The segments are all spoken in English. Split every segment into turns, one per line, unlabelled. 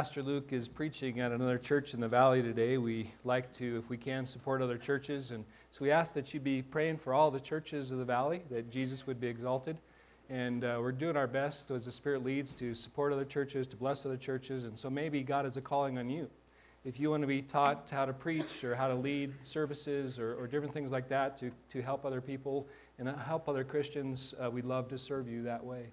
Pastor Luke is preaching at another church in the valley today, we like to, if we can, support other churches. And so we ask that you be praying for all the churches of the valley, that Jesus would be exalted. And uh, we're doing our best as the Spirit leads to support other churches, to bless other churches. And so maybe God has a calling on you. If you want to be taught how to preach or how to lead services or, or different things like that to, to help other people and help other Christians, uh, we'd love to serve you that way.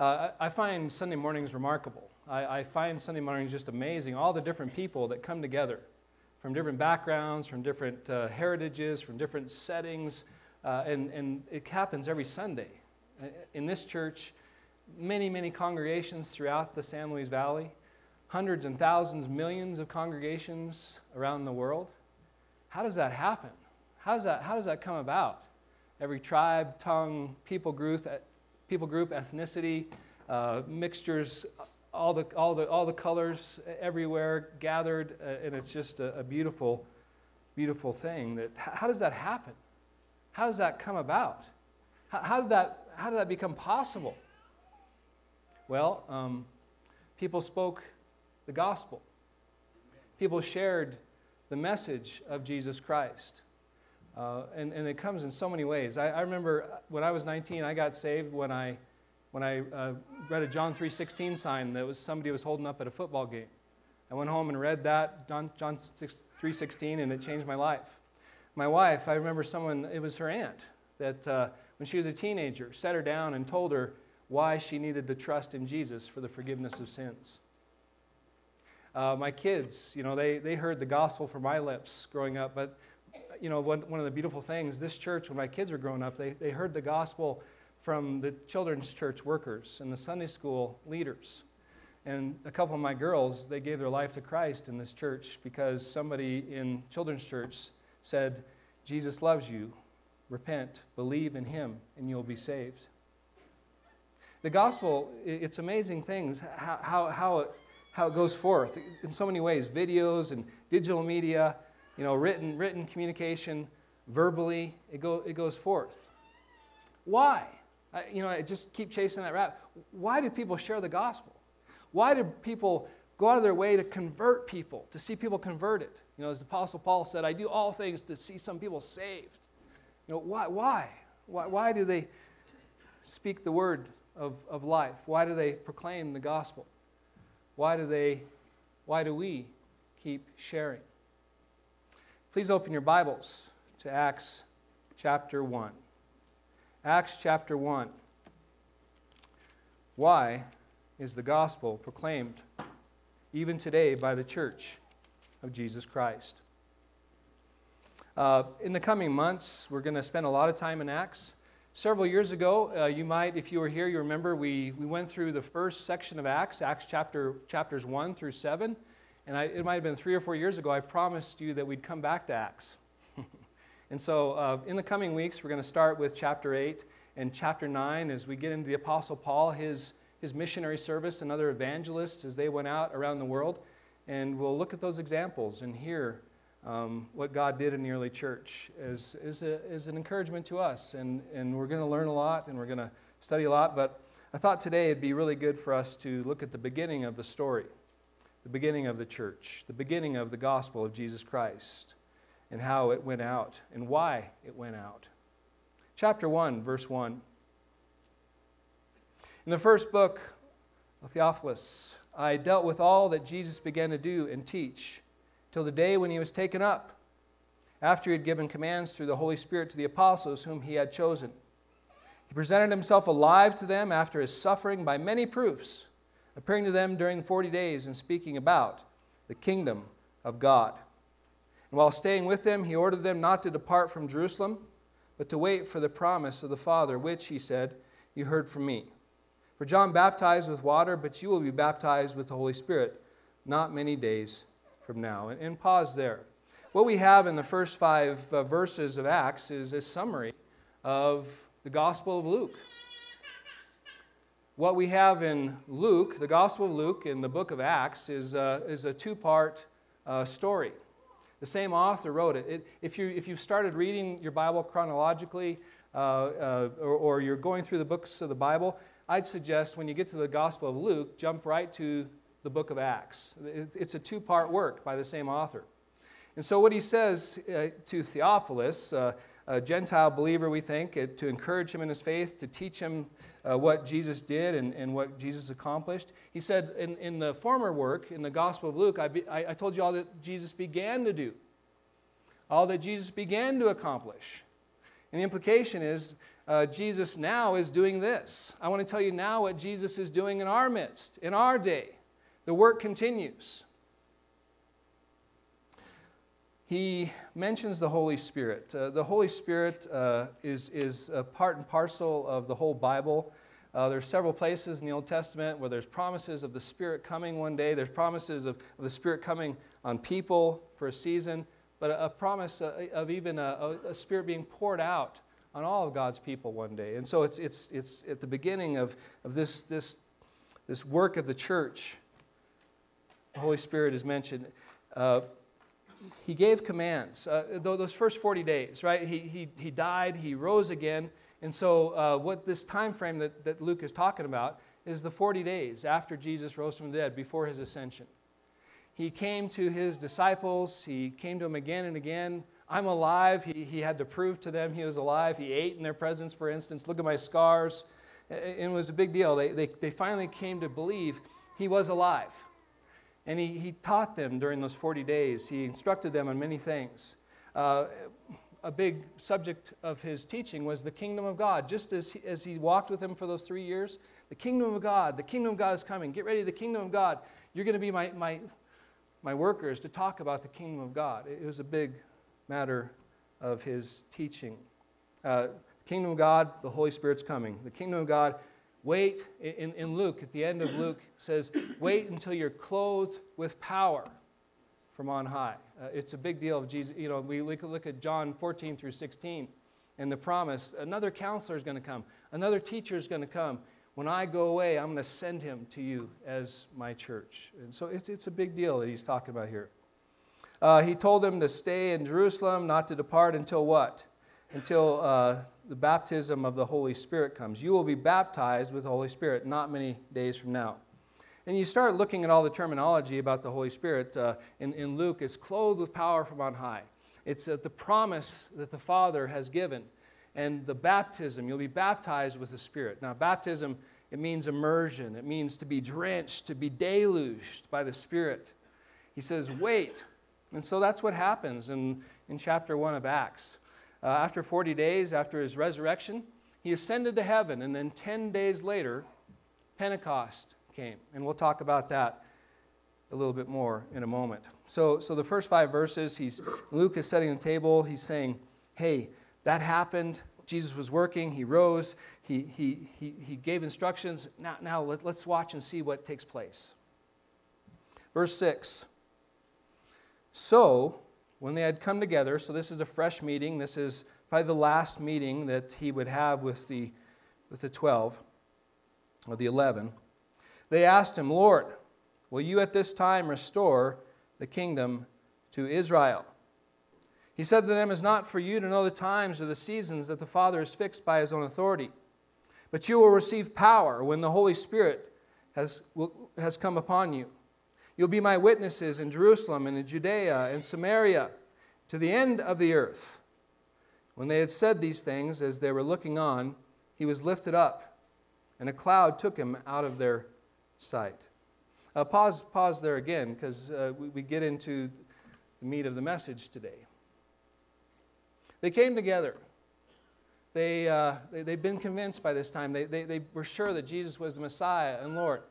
Uh, I find Sunday mornings remarkable. I, I, find Sunday mornings just amazing. All the different people that come together from different backgrounds, from different uh, heritages, from different settings, uh, and, and it happens every Sunday. In this church, many, many congregations throughout the San Luis Valley, hundreds and thousands, millions of congregations around the world. How does that happen? How does that, how does that come about? Every tribe, tongue, people group, people group, ethnicity, uh, mixtures, all the, all, the, all the colors everywhere gathered, uh, and it's just a, a, beautiful, beautiful thing. That, how does that happen? How does that come about? How, how did, that, how did that become possible? Well, um, people spoke the gospel. People shared the message of Jesus Christ. Uh, and, and it comes in so many ways. I, I, remember when I was 19, I got saved when I, when I uh, read a John 3.16 sign that was somebody was holding up at a football game. I went home and read that, John, John 3.16, and it changed my life. My wife, I remember someone, it was her aunt, that uh, when she was a teenager, set her down and told her why she needed to trust in Jesus for the forgiveness of sins. Uh, my kids, you know, they, they heard the gospel from my lips growing up, but you know, one, one of the beautiful things, this church, when my kids were growing up, they, they heard the gospel from the children's church workers and the Sunday school leaders. And a couple of my girls, they gave their life to Christ in this church because somebody in children's church said, Jesus loves you. Repent, believe in him, and you'll be saved. The gospel, it's amazing things how, how, how, it, how it goes forth in so many ways videos and digital media you know, written, written communication, verbally, it, go, it goes forth. Why? I, you know, I just keep chasing that rabbit. Why do people share the gospel? Why do people go out of their way to convert people, to see people converted? You know, as the Apostle Paul said, I do all things to see some people saved. You know, why? Why? Why, why do they speak the word of, of life? Why do they proclaim the gospel? Why do they, why do we keep sharing? Please open your Bibles to Acts chapter 1. Acts chapter 1. Why is the gospel proclaimed even today by the church of Jesus Christ? Uh, in the coming months, we're going to spend a lot of time in Acts. Several years ago, uh, you might, if you were here, you remember we, we went through the first section of Acts, Acts chapter, chapters 1 through 7. And I, it might have been three or four years ago, I promised you that we'd come back to Acts. And so uh, in the coming weeks, we're going to start with chapter 8 and chapter 9 as we get into the Apostle Paul, his, his missionary service, and other evangelists as they went out around the world. And we'll look at those examples and hear um, what God did in the early church as, as, a, an encouragement to us. And, and we're going to learn a lot and we're going to study a lot. But I thought today it'd be really good for us to look at the beginning of the story the beginning of the church, the beginning of the gospel of Jesus Christ, and how it went out and why it went out. Chapter 1, verse 1. In the first book of Theophilus, I dealt with all that Jesus began to do and teach till the day when he was taken up, after he had given commands through the Holy Spirit to the apostles whom he had chosen. He presented himself alive to them after his suffering by many proofs appearing to them during 40 days and speaking about the kingdom of God. And while staying with them, he ordered them not to depart from Jerusalem, but to wait for the promise of the Father, which, he said, you heard from me. For John baptized with water, but you will be baptized with the Holy Spirit not many days from now. And, and pause there. What we have in the first five uh, verses of Acts is a summary of the Gospel of Luke what we have in Luke, the Gospel of Luke, in the book of Acts, is, uh, is a two part uh, story. The same author wrote it. it. if, you, if you've started reading your Bible chronologically, uh, uh, or, or, you're going through the books of the Bible, I'd suggest when you get to the Gospel of Luke, jump right to the book of Acts. It's a two part work by the same author. And so, what he says uh, to Theophilus, uh, a Gentile believer, we think, uh, to encourage him in his faith, to teach him uh, what Jesus did and, and what Jesus accomplished. He said in, in the former work, in the Gospel of Luke, I, be, I, I told you all that Jesus began to do, all that Jesus began to accomplish. And the implication is uh, Jesus now is doing this. I want to tell you now what Jesus is doing in our midst, in our day. The work continues. He mentions the Holy Spirit. Uh, the Holy Spirit uh, is, is part and parcel of the whole Bible. Uh, there's several places in the Old Testament where there's promises of the Spirit coming one day. There's promises of, of the Spirit coming on people for a season, but a, a promise uh, of even a, a, Spirit being poured out on all of God's people one day. And so it's, it's, it's at the beginning of, of this, this, this work of the church. The Holy Spirit is mentioned. He gave commands. Uh, those first 40 days, right? He, he, he died, he rose again. And so, uh, what this time frame that, that Luke is talking about is the 40 days after Jesus rose from the dead, before his ascension. He came to his disciples, he came to them again and again I'm alive. He, he had to prove to them he was alive. He ate in their presence, for instance. Look at my scars. It was a big deal. They, they, they finally came to believe he was alive. And he, he taught them during those 40 days. He instructed them on many things. Uh, a big subject of his teaching was the kingdom of God. Just as he, as he walked with them for those three years, the kingdom of God, the kingdom of God is coming. Get ready, the kingdom of God. You're going to be my, my, my workers to talk about the kingdom of God. It was a big matter of his teaching. Uh, kingdom of God, the Holy Spirit's coming. The kingdom of God, wait, in, in Luke, at the end of Luke, says, wait until you're clothed with power from on high. Uh, it's a big deal of Jesus. You know, we look at John 14 through 16 and the promise another counselor is going to come, another teacher is going to come. When I go away, I'm going to send him to you as my church. And so it's, it's a big deal that he's talking about here. Uh, he told them to stay in Jerusalem, not to depart until what? Until uh, the baptism of the Holy Spirit comes. You will be baptized with the Holy Spirit not many days from now. And you start looking at all the terminology about the Holy Spirit uh, in, in Luke. It's clothed with power from on high. It's uh, the promise that the Father has given. And the baptism, you'll be baptized with the Spirit. Now, baptism, it means immersion, it means to be drenched, to be deluged by the Spirit. He says, Wait, and so that's what happens in, in chapter 1 of Acts. Uh, after 40 days, after his resurrection, he ascended to heaven, and then 10 days later, Pentecost came. And we'll talk about that a little bit more in a moment. So, so the first five verses, he's, Luke is setting the table. He's saying, hey, that happened. Jesus was working. He rose. He, he, he, he gave instructions. Now, now let, let's watch and see what takes place. Verse 6 so, when they had come together, so this is a fresh meeting, this is probably the last meeting that he would have with the, with the 12 or the 11, they asked him, Lord, will you at this time restore the kingdom to Israel? He said to them, It's not for you to know the times or the seasons that the Father has fixed by his own authority, but you will receive power when the Holy Spirit has, will, has come upon you You'll be my witnesses in Jerusalem and in Judea and Samaria to the end of the earth. When they had said these things, as they were looking on, he was lifted up, and a cloud took him out of their sight. Uh, pause, pause there again, because uh, we, we get into the meat of the message today. They came together. They, uh, they, they'd been convinced by this time. They, they, they were sure that Jesus was the Messiah and Lord.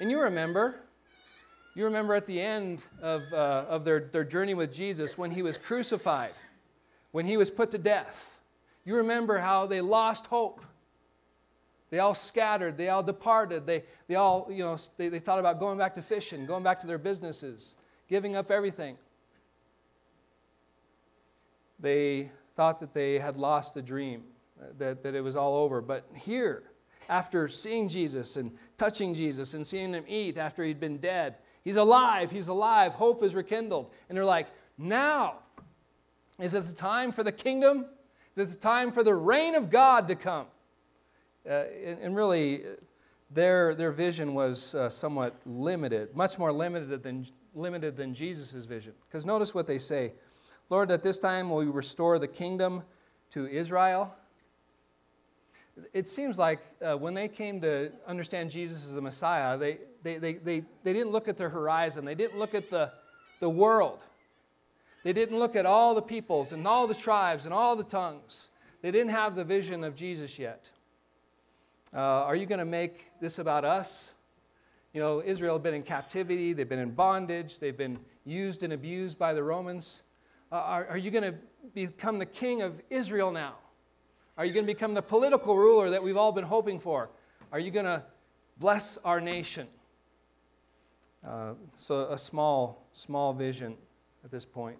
And you remember, you remember at the end of, uh, of their, their journey with Jesus when he was crucified, when he was put to death. You remember how they lost hope. They all scattered, they all departed, they, they all, you know, they, they thought about going back to fishing, going back to their businesses, giving up everything. They thought that they had lost the dream, that, that it was all over. But here, after seeing Jesus and touching Jesus and seeing him eat after he'd been dead, He's alive. He's alive. Hope is rekindled. And they're like, now is it the time for the kingdom? Is it the time for the reign of God to come? Uh, and, and, really, their, their vision was uh, somewhat limited, much more limited than, limited than Jesus' vision. Because notice what they say Lord, at this time will you restore the kingdom to Israel? It seems like uh, when they came to understand Jesus as the Messiah, they, they, they, they, they didn't look at the horizon, they didn't look at the, the world. They didn't look at all the peoples and all the tribes and all the tongues. They didn't have the vision of Jesus yet. Uh, are you going to make this about us? You know, Israel had been in captivity, they've been in bondage, they've been used and abused by the Romans. Uh, are, are you going to become the king of Israel now? Are you going to become the political ruler that we've all been hoping for? Are you going to bless our nation? Uh, so, a small, small vision at this point.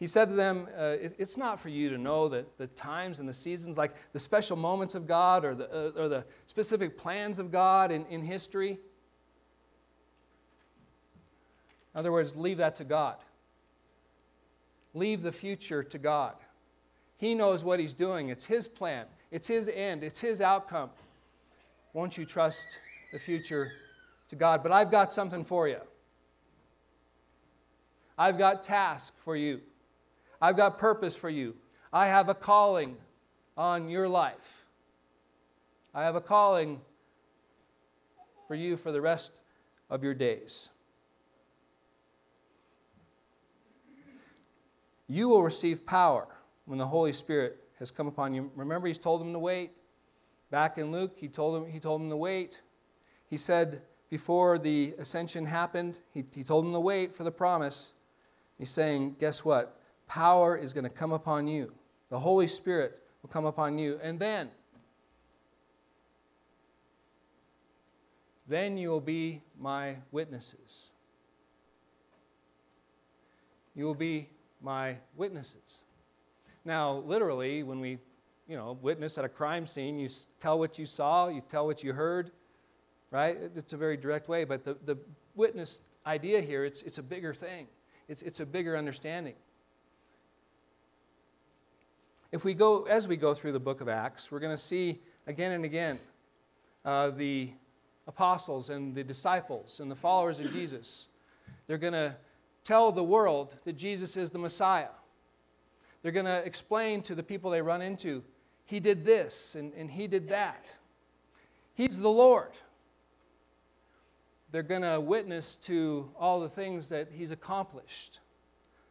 He said to them, uh, it, It's not for you to know that the times and the seasons, like the special moments of God or the, uh, or the specific plans of God in, in history. In other words, leave that to God. Leave the future to God. He knows what He's doing, it's His plan, it's His end, it's His outcome. Won't you trust the future to God? But I've got something for you. I've got task for you. I've got purpose for you. I have a calling on your life. I have a calling for you for the rest of your days. You will receive power when the Holy Spirit has come upon you. Remember, he's told them to wait. Back in Luke, he told them, he told them to wait. He said before the ascension happened, he, he told them to wait for the promise. He's saying, guess what? Power is going to come upon you. The Holy Spirit will come upon you. And then, then you will be my witnesses. You will be my witnesses. Now, literally, when we, you know, witness at a crime scene, you tell what you saw, you tell what you heard, right? It's a very direct way, but the, the witness idea here, it's, it's a bigger thing. It's, it's a bigger understanding. If we go, as we go through the book of Acts, we're going to see again and again uh, the apostles and the disciples and the followers of Jesus. They're going to tell the world that Jesus is the Messiah. They're going to explain to the people they run into, He did this and, and He did that. He's the Lord. They're going to witness to all the things that He's accomplished,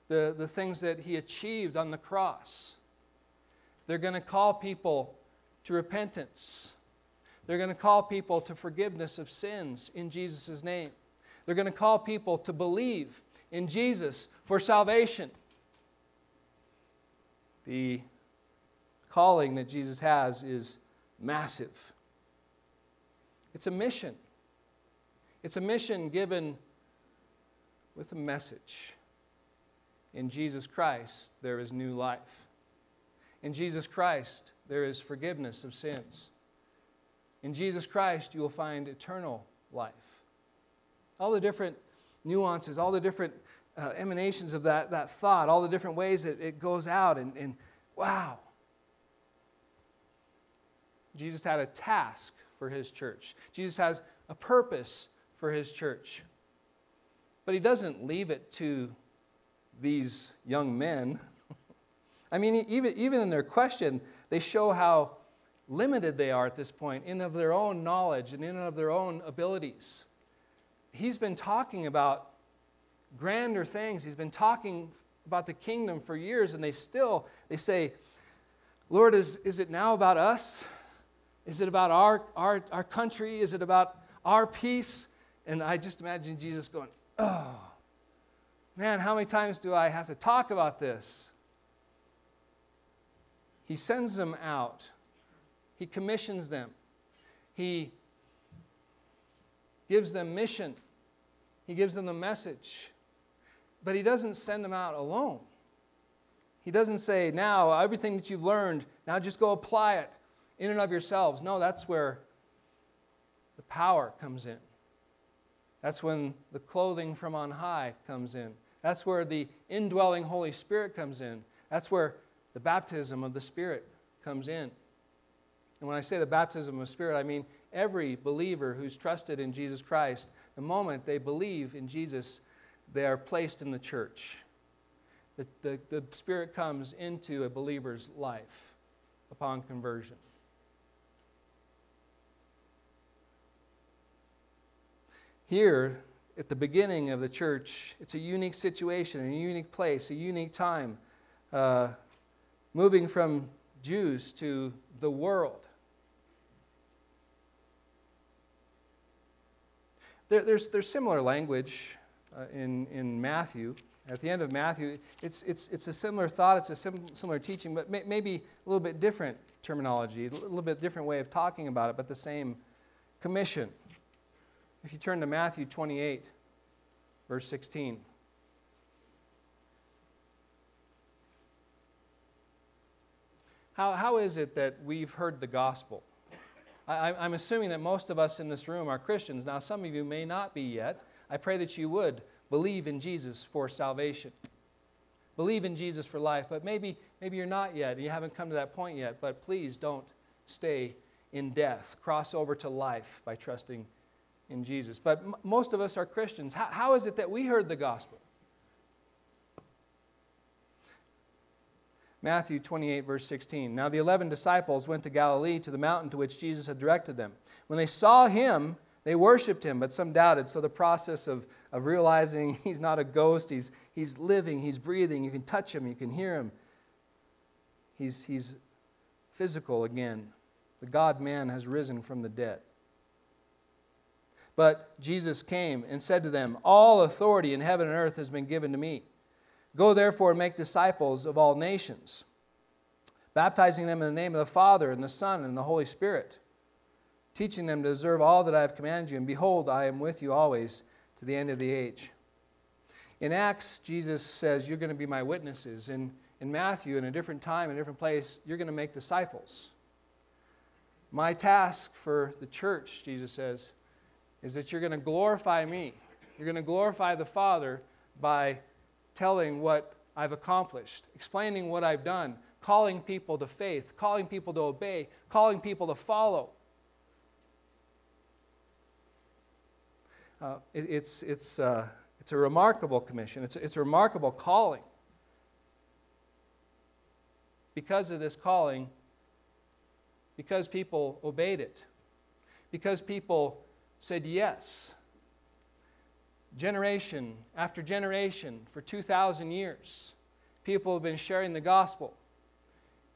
the, the things that He achieved on the cross. They're going to call people to repentance. They're going to call people to forgiveness of sins in Jesus' name. They're going to call people to believe in Jesus for salvation. The calling that Jesus has is massive. It's a mission. It's a mission given with a message. In Jesus Christ, there is new life. In Jesus Christ, there is forgiveness of sins. In Jesus Christ, you will find eternal life. All the different nuances, all the different uh, emanations of that, that thought, all the different ways it, it goes out, and, and wow. Jesus had a task for his church. Jesus has a purpose for his church. But he doesn't leave it to these young men. I mean, even, even in their question, they show how limited they are at this point in of their own knowledge and in of their own abilities. He's been talking about grander things. He's been talking about the kingdom for years, and they still they say, Lord, is, is it now about us? Is it about our, our, our country? Is it about our peace? And I just imagine Jesus going, Oh, man, how many times do I have to talk about this? He sends them out, He commissions them, He gives them mission, He gives them the message. But he doesn't send them out alone. He doesn't say, now, everything that you've learned, now just go apply it in and of yourselves. No, that's where the power comes in. That's when the clothing from on high comes in. That's where the indwelling Holy Spirit comes in. That's where the baptism of the Spirit comes in. And when I say the baptism of the Spirit, I mean every believer who's trusted in Jesus Christ, the moment they believe in Jesus, they are placed in the church. The, the, the Spirit comes into a believer's life upon conversion. Here, at the beginning of the church, it's a unique situation, a unique place, a unique time, uh, moving from Jews to the world. There, there's, there's similar language uh, in, in Matthew. At the end of Matthew, it's, it's, it's a similar thought, it's a sim- similar teaching, but may, maybe a little bit different terminology, a little bit different way of talking about it, but the same commission. If you turn to Matthew 28, verse 16. How, how is it that we've heard the gospel? I, I'm assuming that most of us in this room are Christians. Now, some of you may not be yet. I pray that you would believe in Jesus for salvation. Believe in Jesus for life, but maybe, maybe you're not yet. You haven't come to that point yet, but please don't stay in death. Cross over to life by trusting in Jesus. But m- most of us are Christians. How, how is it that we heard the gospel? Matthew 28, verse 16. Now the eleven disciples went to Galilee to the mountain to which Jesus had directed them. When they saw him, they worshiped him, but some doubted. So the process of, of realizing he's not a ghost, he's, he's living, he's breathing, you can touch him, you can hear him. He's, he's physical again. The God man has risen from the dead. But Jesus came and said to them, All authority in heaven and earth has been given to me. Go therefore and make disciples of all nations, baptizing them in the name of the Father and the Son and the Holy Spirit, teaching them to observe all that I have commanded you. And behold, I am with you always to the end of the age. In Acts, Jesus says, You're going to be my witnesses. In, in Matthew, in a different time, in a different place, you're going to make disciples. My task for the church, Jesus says, is that you're going to glorify me. You're going to glorify the Father by telling what I've accomplished, explaining what I've done, calling people to faith, calling people to obey, calling people to follow. Uh, it, it's, it's, uh, it's a remarkable commission, it's, it's a remarkable calling. Because of this calling, because people obeyed it, because people said yes generation after generation for 2,000 years. People have been sharing the gospel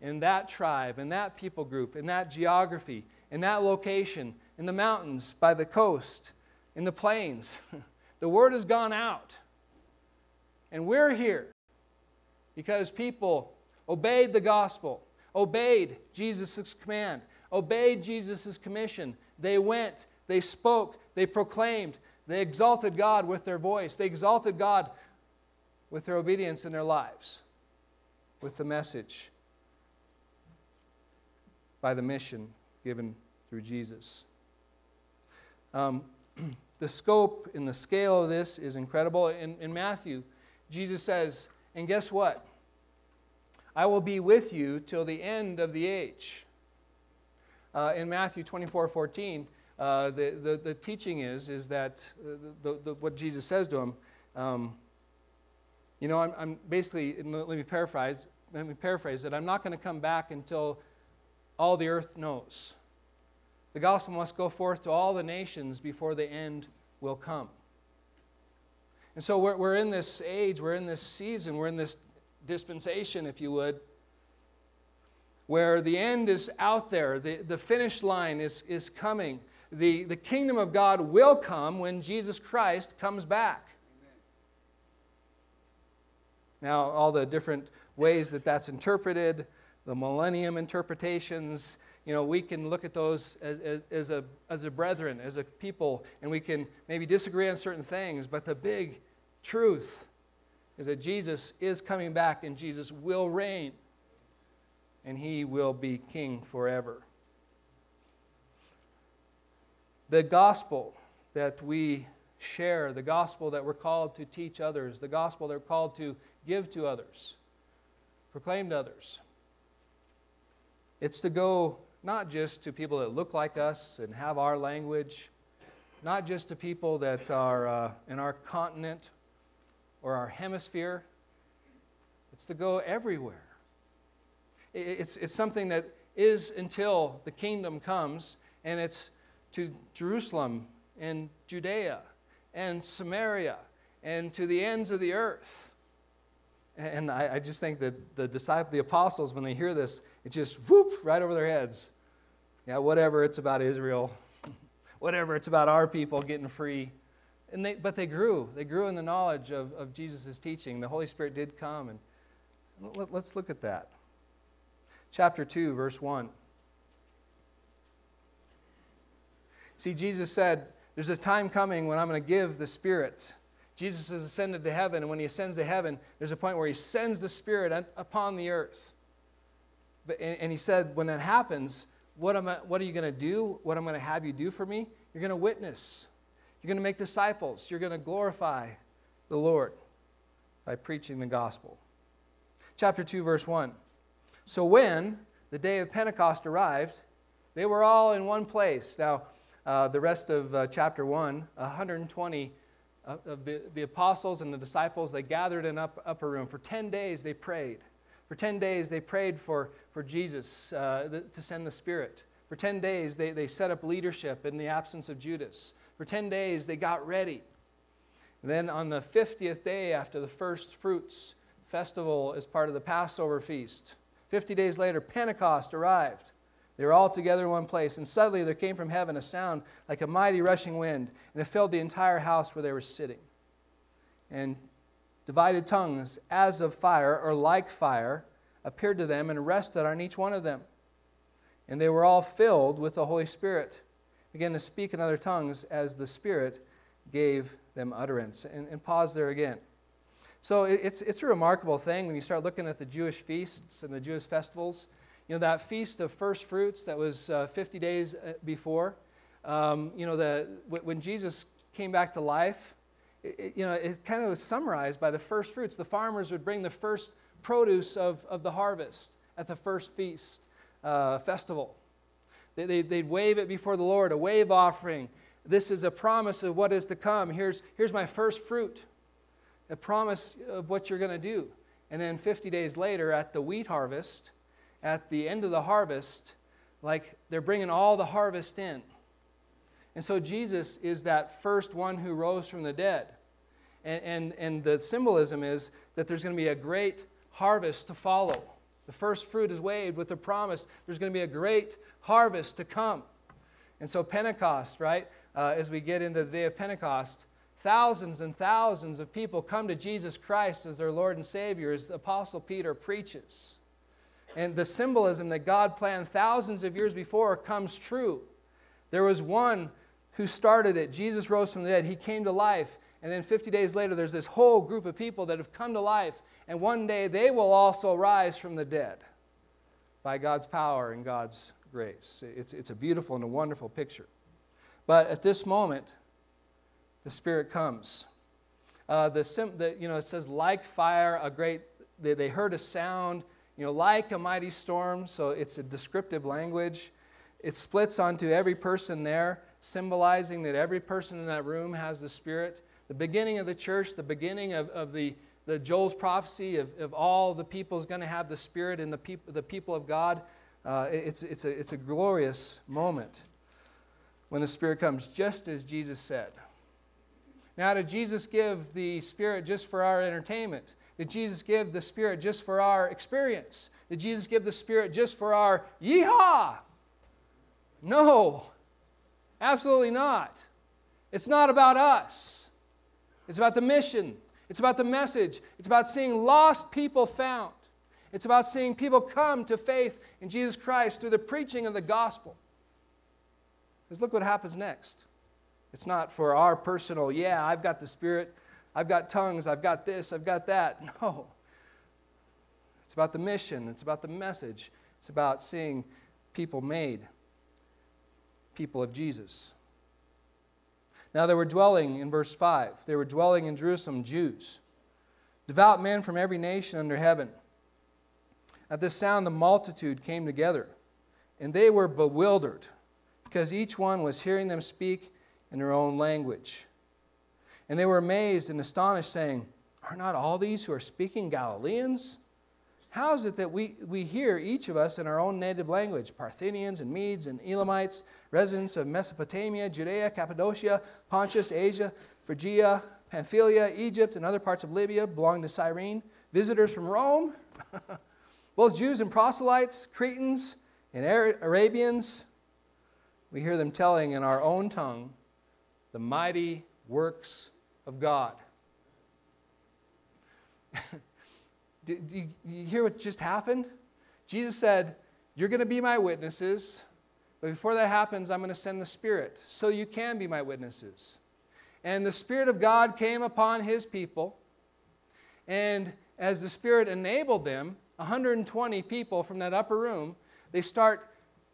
in that tribe, in that people group, in that geography, in that location, in the mountains, by the coast, in the plains. the word has gone out. And we're here because people obeyed the gospel, obeyed Jesus' command, obeyed Jesus' commission. They went, they spoke, they proclaimed, they exalted God with their voice. They exalted God with their obedience in their lives, with the message, by the mission given through Jesus. Um, the scope and the scale of this is incredible. In, in Matthew, Jesus says, and guess what? I will be with you till the end of the age. Uh, in Matthew 24 14, uh, the, the, the, teaching is, is that uh, the, the, what Jesus says to him, um, you know, I'm, I'm basically, let me paraphrase, let me paraphrase it. I'm not going to come back until all the earth knows. The gospel must go forth to all the nations before the end will come. And so we're, we're in this age, we're in this season, we're in this dispensation, if you would, where the end is out there, the, the finish line is, is coming the, the kingdom of God will come when Jesus Christ comes back. Now, all the different ways that that's interpreted, the millennium interpretations, you know, we can look at those as, as, as, a, as a brethren, as a people, and we can maybe disagree on certain things, but the big truth is that Jesus is coming back and Jesus will reign and he will be king forever the gospel that we share, the gospel that we're called to teach others, the gospel that we're called to give to others, proclaim to others. It's to go not just to people that look like us and have our language, not just to people that are uh, in our continent or our hemisphere. It's to go everywhere. It's, it's something that is until the kingdom comes, and it's to Jerusalem and Judea and Samaria and to the ends of the earth. And I, I just think that the disciples, the apostles, when they hear this, it just whoop right over their heads. Yeah, whatever, it's about Israel. whatever, it's about our people getting free. And they, but they grew. They grew in the knowledge of, of Jesus' teaching. The Holy Spirit did come. And let, let's look at that. Chapter 2, verse 1. See, Jesus said, There's a time coming when I'm going to give the Spirit. Jesus has ascended to heaven, and when he ascends to heaven, there's a point where he sends the Spirit upon the earth. And he said, when that happens, what, am I, what are you going to do? What I'm going to have you do for me? You're going to witness. You're going to make disciples. You're going to glorify the Lord by preaching the gospel. Chapter 2, verse 1. So when the day of Pentecost arrived, they were all in one place. Now, uh, the rest of uh, chapter 1, 120 of the, the apostles and the disciples, they gathered in up, upper room. For 10 days they prayed. For 10 days they prayed for, for Jesus uh, the, to send the Spirit. For 10 days they, they set up leadership in the absence of Judas. For 10 days they got ready. And then on the 50th day after the first fruits festival as part of the Passover feast, 50 days later, Pentecost arrived. They were all together in one place, and suddenly there came from heaven a sound like a mighty rushing wind, and it filled the entire house where they were sitting. And divided tongues, as of fire, or like fire, appeared to them and rested on each one of them. And they were all filled with the Holy Spirit, began to speak in other tongues as the Spirit gave them utterance. And, and pause there again. So it's, it's a remarkable thing when you start looking at the Jewish feasts and the Jewish festivals. You know, that feast of first fruits that was uh, 50 days uh, before, um, you know, the, when Jesus came back to life, it, you know, it kind of was summarized by the first fruits. The farmers would bring the first produce of, of the harvest at the first feast uh, festival. They, they, they'd wave it before the Lord, a wave offering. This is a promise of what is to come. Here's, here's my first fruit, a promise of what you're going to do. And then 50 days later, at the wheat harvest, at the end of the harvest, like they're bringing all the harvest in. And so Jesus is that first one who rose from the dead. And, and, and the symbolism is that there's going to be a great harvest to follow. The first fruit is waved with the promise there's going to be a great harvest to come. And so, Pentecost, right, uh, as we get into the day of Pentecost, thousands and thousands of people come to Jesus Christ as their Lord and Savior, as the Apostle Peter preaches and the symbolism that God planned thousands of years before comes true. There was one who started it. Jesus rose from the dead. He came to life. And then 50 days later, there's this whole group of people that have come to life. And one day they will also rise from the dead by God's power and God's grace. It's, it's a beautiful and a wonderful picture. But at this moment, the Spirit comes. Uh, the, sim, the, you know, it says, like fire, a great, they, they heard a sound you know, like a mighty storm, so it's a descriptive language. It splits onto every person there, symbolizing that every person in that room has the Spirit. The beginning of the church, the beginning of, of the, the Joel's prophecy of, of all the people is going to have the Spirit and the, peop- the people of God. Uh, it's, it's, a, it's a glorious moment when the Spirit comes, just as Jesus said. Now, did Jesus give the Spirit just for our entertainment? Did Jesus give the Spirit just for our experience? Did Jesus give the Spirit just for our yeehaw? No, absolutely not. It's not about us, it's about the mission, it's about the message, it's about seeing lost people found. It's about seeing people come to faith in Jesus Christ through the preaching of the gospel. Because look what happens next. It's not for our personal, yeah, I've got the Spirit, I've got tongues, I've got this, I've got that. No. It's about the mission, it's about the message, it's about seeing people made, people of Jesus. Now they were dwelling in verse 5, they were dwelling in Jerusalem, Jews, devout men from every nation under heaven. At this sound, the multitude came together, and they were bewildered because each one was hearing them speak in their own language. And they were amazed and astonished, saying, Are not all these who are speaking Galileans? How is it that we, we hear each of us in our own native language? Parthians and Medes and Elamites, residents of Mesopotamia, Judea, Cappadocia, Pontus, Asia, Phrygia, Pamphylia, Egypt, and other parts of Libya belonging to Cyrene, visitors from Rome, both Jews and proselytes, Cretans and Arabians. We hear them telling in our own tongue the mighty works of God. do, do, you, do, you, hear what just happened? Jesus said, You're going to be my witnesses, but before that happens, I'm going to send the Spirit so you can be my witnesses. And the Spirit of God came upon his people, and as the Spirit enabled them, 120 people from that upper room, they start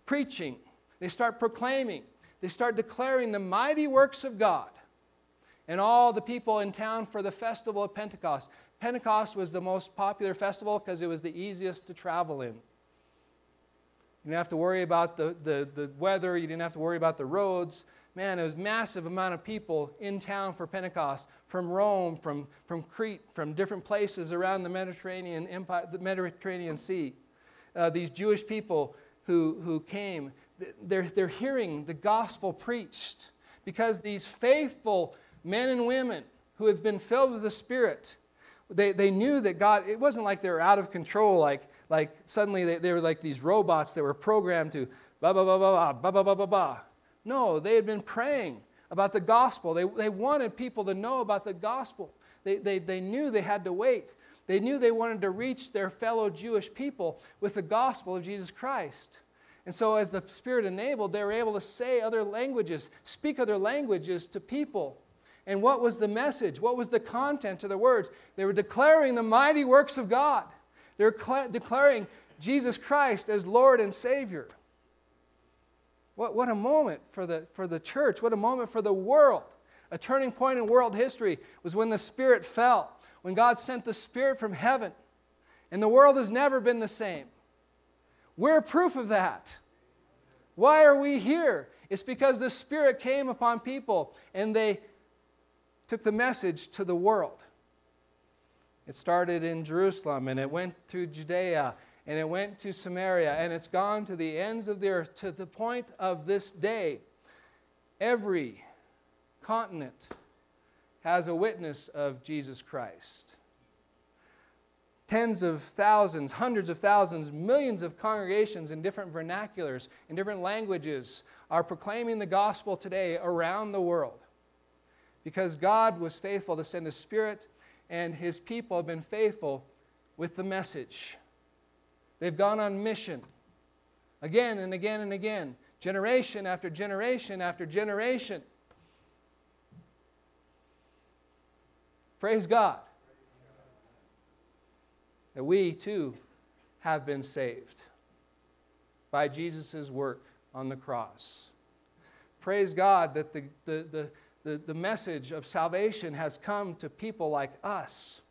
preaching, they start proclaiming, they start declaring the mighty works of God and all the people in town for the festival of Pentecost. Pentecost was the most popular festival because it was the easiest to travel in. You didn't have to worry about the, the, the weather, you didn't have to worry about the roads. Man, it was massive amount of people in town for Pentecost from Rome, from, from Crete, from different places around the Mediterranean Empire, the Mediterranean Sea. Uh, these Jewish people who, who came, they're, they're hearing the gospel preached because these faithful men and women who have been filled with the Spirit, they, they knew that God, it wasn't like they were out of control, like, like suddenly they, they were like these robots that were programmed to ba ba ba ba ba ba ba ba ba. No, they had been praying about the gospel. They, they wanted people to know about the gospel. They, they, they knew they had to wait. They knew they wanted to reach their fellow Jewish people with the gospel of Jesus Christ. And so, as the Spirit enabled, they were able to say other languages, speak other languages to people and what was the message? What was the content of the words? They were declaring the mighty works of God. They were cl- declaring Jesus Christ as Lord and Savior. What, what a moment for the, for the church. What a moment for the world. A turning point in world history was when the Spirit fell, when God sent the Spirit from heaven. And the world has never been the same. We're proof of that. Why are we here? It's because the Spirit came upon people and they took the message to the world. It started in Jerusalem and it went to Judea and it went to Samaria and it's gone to the ends of the earth to the point of this day. Every continent has a witness of Jesus Christ. Tens of thousands, hundreds of thousands, millions of congregations in different vernaculars, in different languages, are proclaiming the gospel today around the world because God was faithful to send His Spirit, and His people have been faithful with the message. They've gone on mission again and again and again, generation after generation after generation. Praise God that we too have been saved by Jesus' work on the cross. Praise God that the, the, the, the, the message of salvation has come to people like us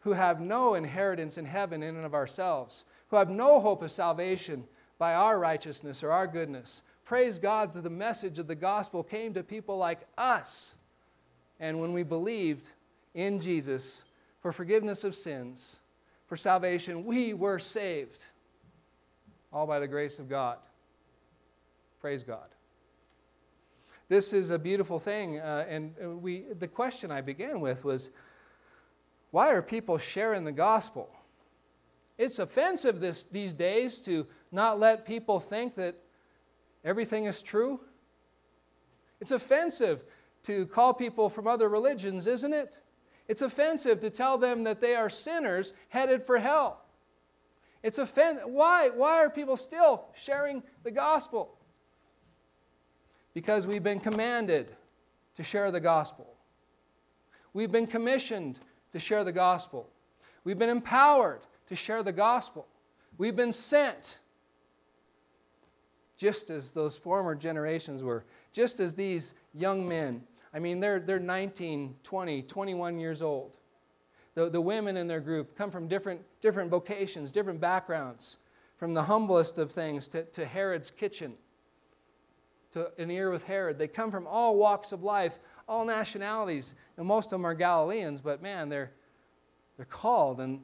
who have no inheritance in heaven in and of ourselves, who have no hope of salvation by our righteousness or our goodness. Praise God that the message of the gospel came to people like us. And when we believed in Jesus for forgiveness of sins, for salvation, we were saved. All by the grace of God. Praise God. This is a beautiful thing. Uh, and we, the question I began with was why are people sharing the gospel? It's offensive this, these days to not let people think that everything is true. It's offensive to call people from other religions, isn't it? It's offensive to tell them that they are sinners headed for hell. It's offensive. Why? Why are people still sharing the gospel? Because we've been commanded to share the gospel. We've been commissioned to share the gospel. We've been empowered to share the gospel. We've been sent, just as those former generations were, just as these young men. I mean, they're, they're 19, 20, 21 years old. The, the women in their group come from different, different vocations, different backgrounds from the humblest of things to, to Herod's kitchen, to an ear with Herod. They come from all walks of life, all nationalities, and most of them are Galileans, but man, they're, they're called. And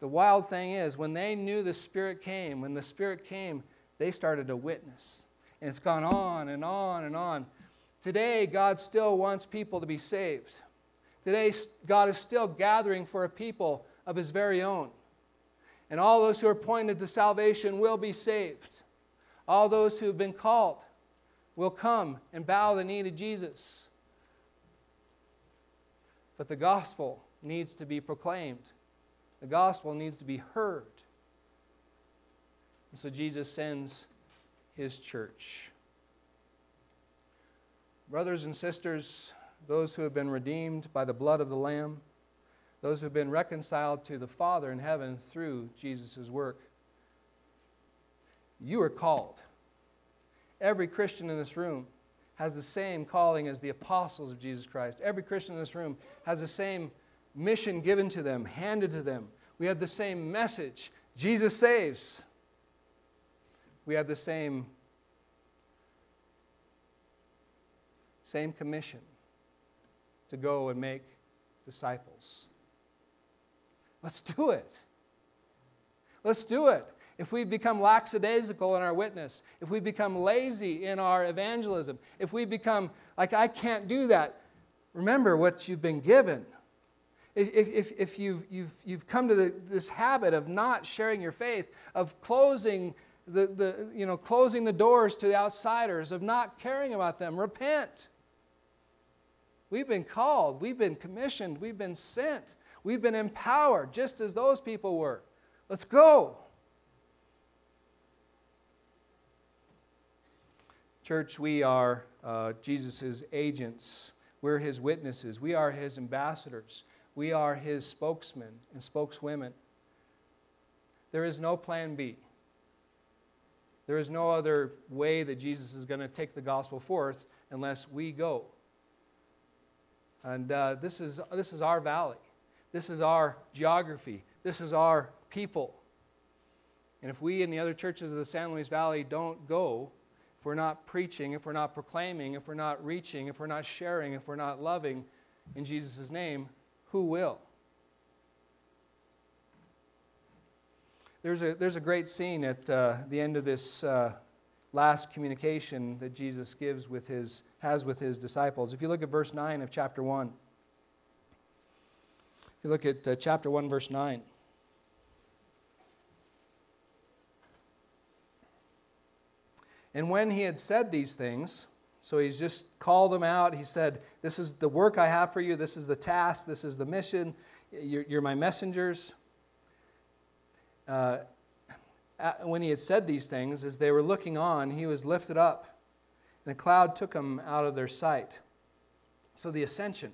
the wild thing is, when they knew the Spirit came, when the Spirit came, they started to witness. And it's gone on and on and on. Today, God still wants people to be saved. Today, God is still gathering for a people of His very own. And all those who are pointed to salvation will be saved. All those who have been called will come and bow the knee to Jesus. But the gospel needs to be proclaimed, the gospel needs to be heard. And so Jesus sends his church. Brothers and sisters, those who have been redeemed by the blood of the Lamb, those who have been reconciled to the Father in heaven through Jesus' work, you are called. Every Christian in this room has the same calling as the apostles of Jesus Christ. Every Christian in this room has the same mission given to them, handed to them. We have the same message Jesus saves. We have the same same commission to go and make disciples. Let's do it. Let's do it. If we become lackadaisical in our witness, if we become lazy in our evangelism, if we become like, I can't do that, remember what you've been given. If, if, if you've, you've, you've come to the, this habit of not sharing your faith, of closing the, the, you know, closing the doors to the outsiders, of not caring about them, repent. We've been called, we've been commissioned, we've been sent, we've been empowered, just as those people were. Let's go. Church, we are uh, Jesus' agents. We're his witnesses. We are his ambassadors. We are his spokesmen and spokeswomen. There is no plan B. There is no other way that Jesus is going to take the gospel forth unless we go. And uh, this, is, this is our valley. This is our geography. This is our people. And if we in the other churches of the San Luis Valley don't go, if we're not preaching, if we're not proclaiming, if we're not reaching, if we're not sharing, if we're not loving in Jesus' name, who will? There's a, there's a great scene at uh, the end of this uh, last communication that Jesus gives with his, has with his disciples. If you look at verse 9 of chapter 1, if you look at uh, chapter 1, verse 9. And when he had said these things, so he's just called them out. He said, This is the work I have for you. This is the task. This is the mission. You're, you're my messengers. Uh, when he had said these things, as they were looking on, he was lifted up, and a cloud took him out of their sight. So the ascension.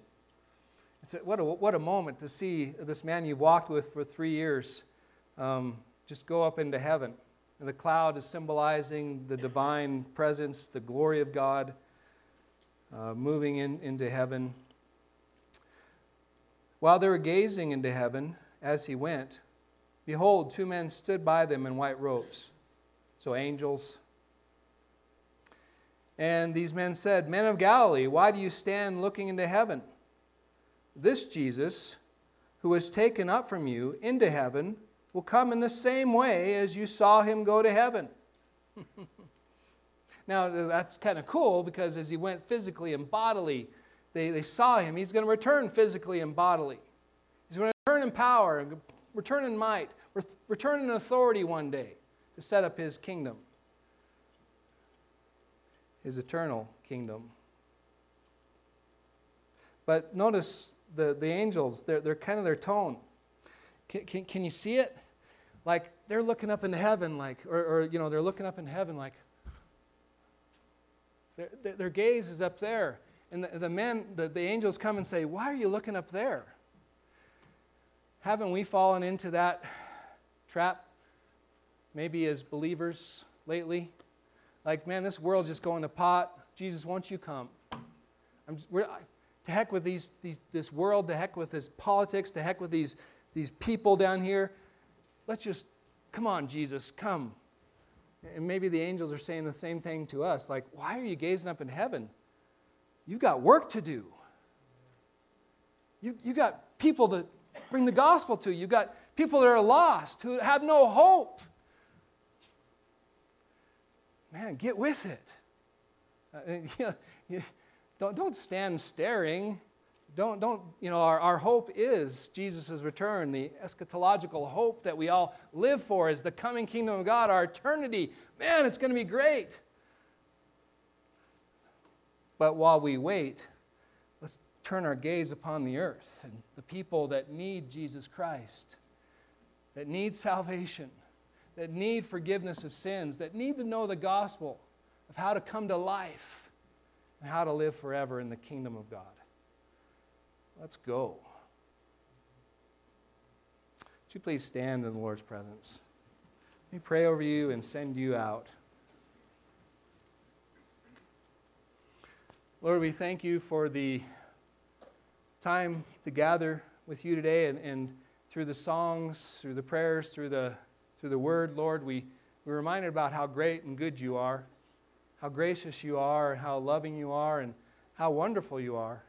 It's a, what, a, what a moment to see this man you've walked with for three years um, just go up into heaven. And the cloud is symbolizing the divine presence, the glory of God uh, moving in, into heaven. While they were gazing into heaven as he went, Behold, two men stood by them in white robes. So, angels. And these men said, Men of Galilee, why do you stand looking into heaven? This Jesus, who was taken up from you into heaven, will come in the same way as you saw him go to heaven. now, that's kind of cool because as he went physically and bodily, they, they saw him. He's going to return physically and bodily. He's going to return in power return in might, return in authority one day to set up his kingdom, his eternal kingdom. But notice the, the angels, they're, they're kind of their tone. Can, can, can you see it? Like they're looking up in heaven, like, or, or you know, they're looking up in heaven, like, their, their gaze is up there. And the, the men, the, the angels come and say, Why are you looking up there? Haven't we fallen into that trap, maybe as believers lately? Like, man, this world's just going to pot. Jesus, won't you come? I'm, we're, to heck with these, these, this world, to heck with this politics, to heck with these, these people down here. Let's just Come on, Jesus, come. And maybe the angels are saying the same thing to us like, why are you gazing up in heaven? You've got work to do. You, you got people to bring the gospel to. You've got people that are lost, who have no hope. Man, get with it. Uh, you, know, you, don't, don't stand staring. Don't, don't, you know, our, our hope is Jesus' return. The eschatological hope that we all live for is the coming kingdom of God, our eternity. Man, it's going to be great. But while we wait, let's turn our gaze upon the earth and the people that need Jesus Christ, that need salvation, that need forgiveness of sins, that need to know the gospel of how to come to life and how to live forever in the kingdom of God. Let's go. Would you please stand in the Lord's presence? Let me pray over you and send you out. Lord, we thank you for the time to gather with you today and, and through the songs, through the prayers, through the, through the word, Lord, we, we're reminded about how great and good you are, how gracious you are, how loving you are, and how wonderful you are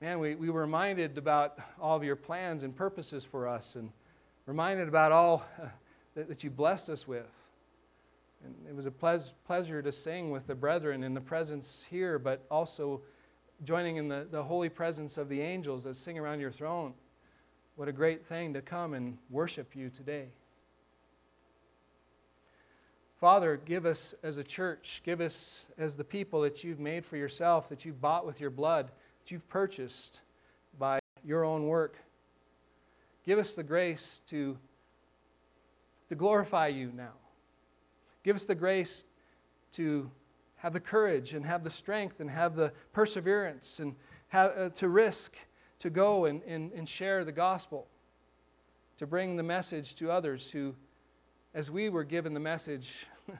man, we, we were reminded about all of your plans and purposes for us and reminded about all uh, that, that, you blessed us with. And it was a ples- pleasure to sing with the brethren in the presence here, but also joining in the, the holy presence of the angels that sing around your throne. What a great thing to come and worship you today. Father, give us as a church, give us as the people that you've made for yourself, that you've bought with your blood that you've purchased by your own work. Give us the grace to, to glorify you now. Give us the grace to have the courage and have the strength and have the perseverance and have, uh, to risk to go and, and, and share the gospel, to bring the message to others who, as we were given the message,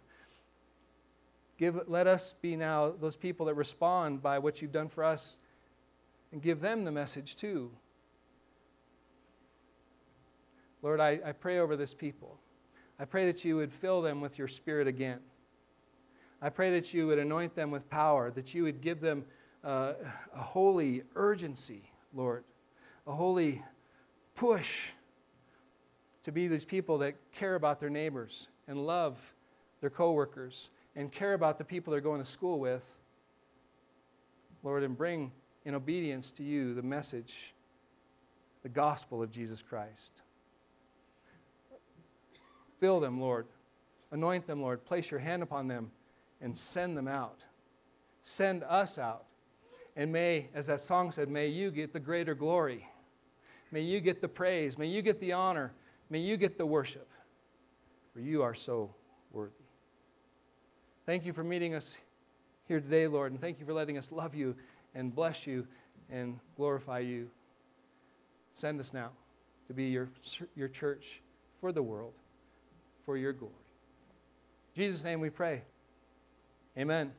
give, let us be now those people that respond by what you've done for us and give them the message too. Lord, I, I pray over this people. I pray that you would fill them with your spirit again. I pray that you would anoint them with power, that you would give them uh, a holy urgency, Lord, a holy push to be these people that care about their neighbors and love their coworkers and care about the people they're going to school with. Lord, and bring in obedience to you the message, the gospel of Jesus Christ. Fill them, Lord. Anoint them, Lord. Place your hand upon them and send them out. Send us out. And may, as that song said, may you get the greater glory. May you get the praise. May you get the honor. May you get the worship. For you are so worthy. Thank you for meeting us here today, Lord, and thank you for letting us love you and bless you and glorify you. Send us now to be your, your church for the world, for your glory. In Jesus' name we pray. Amen.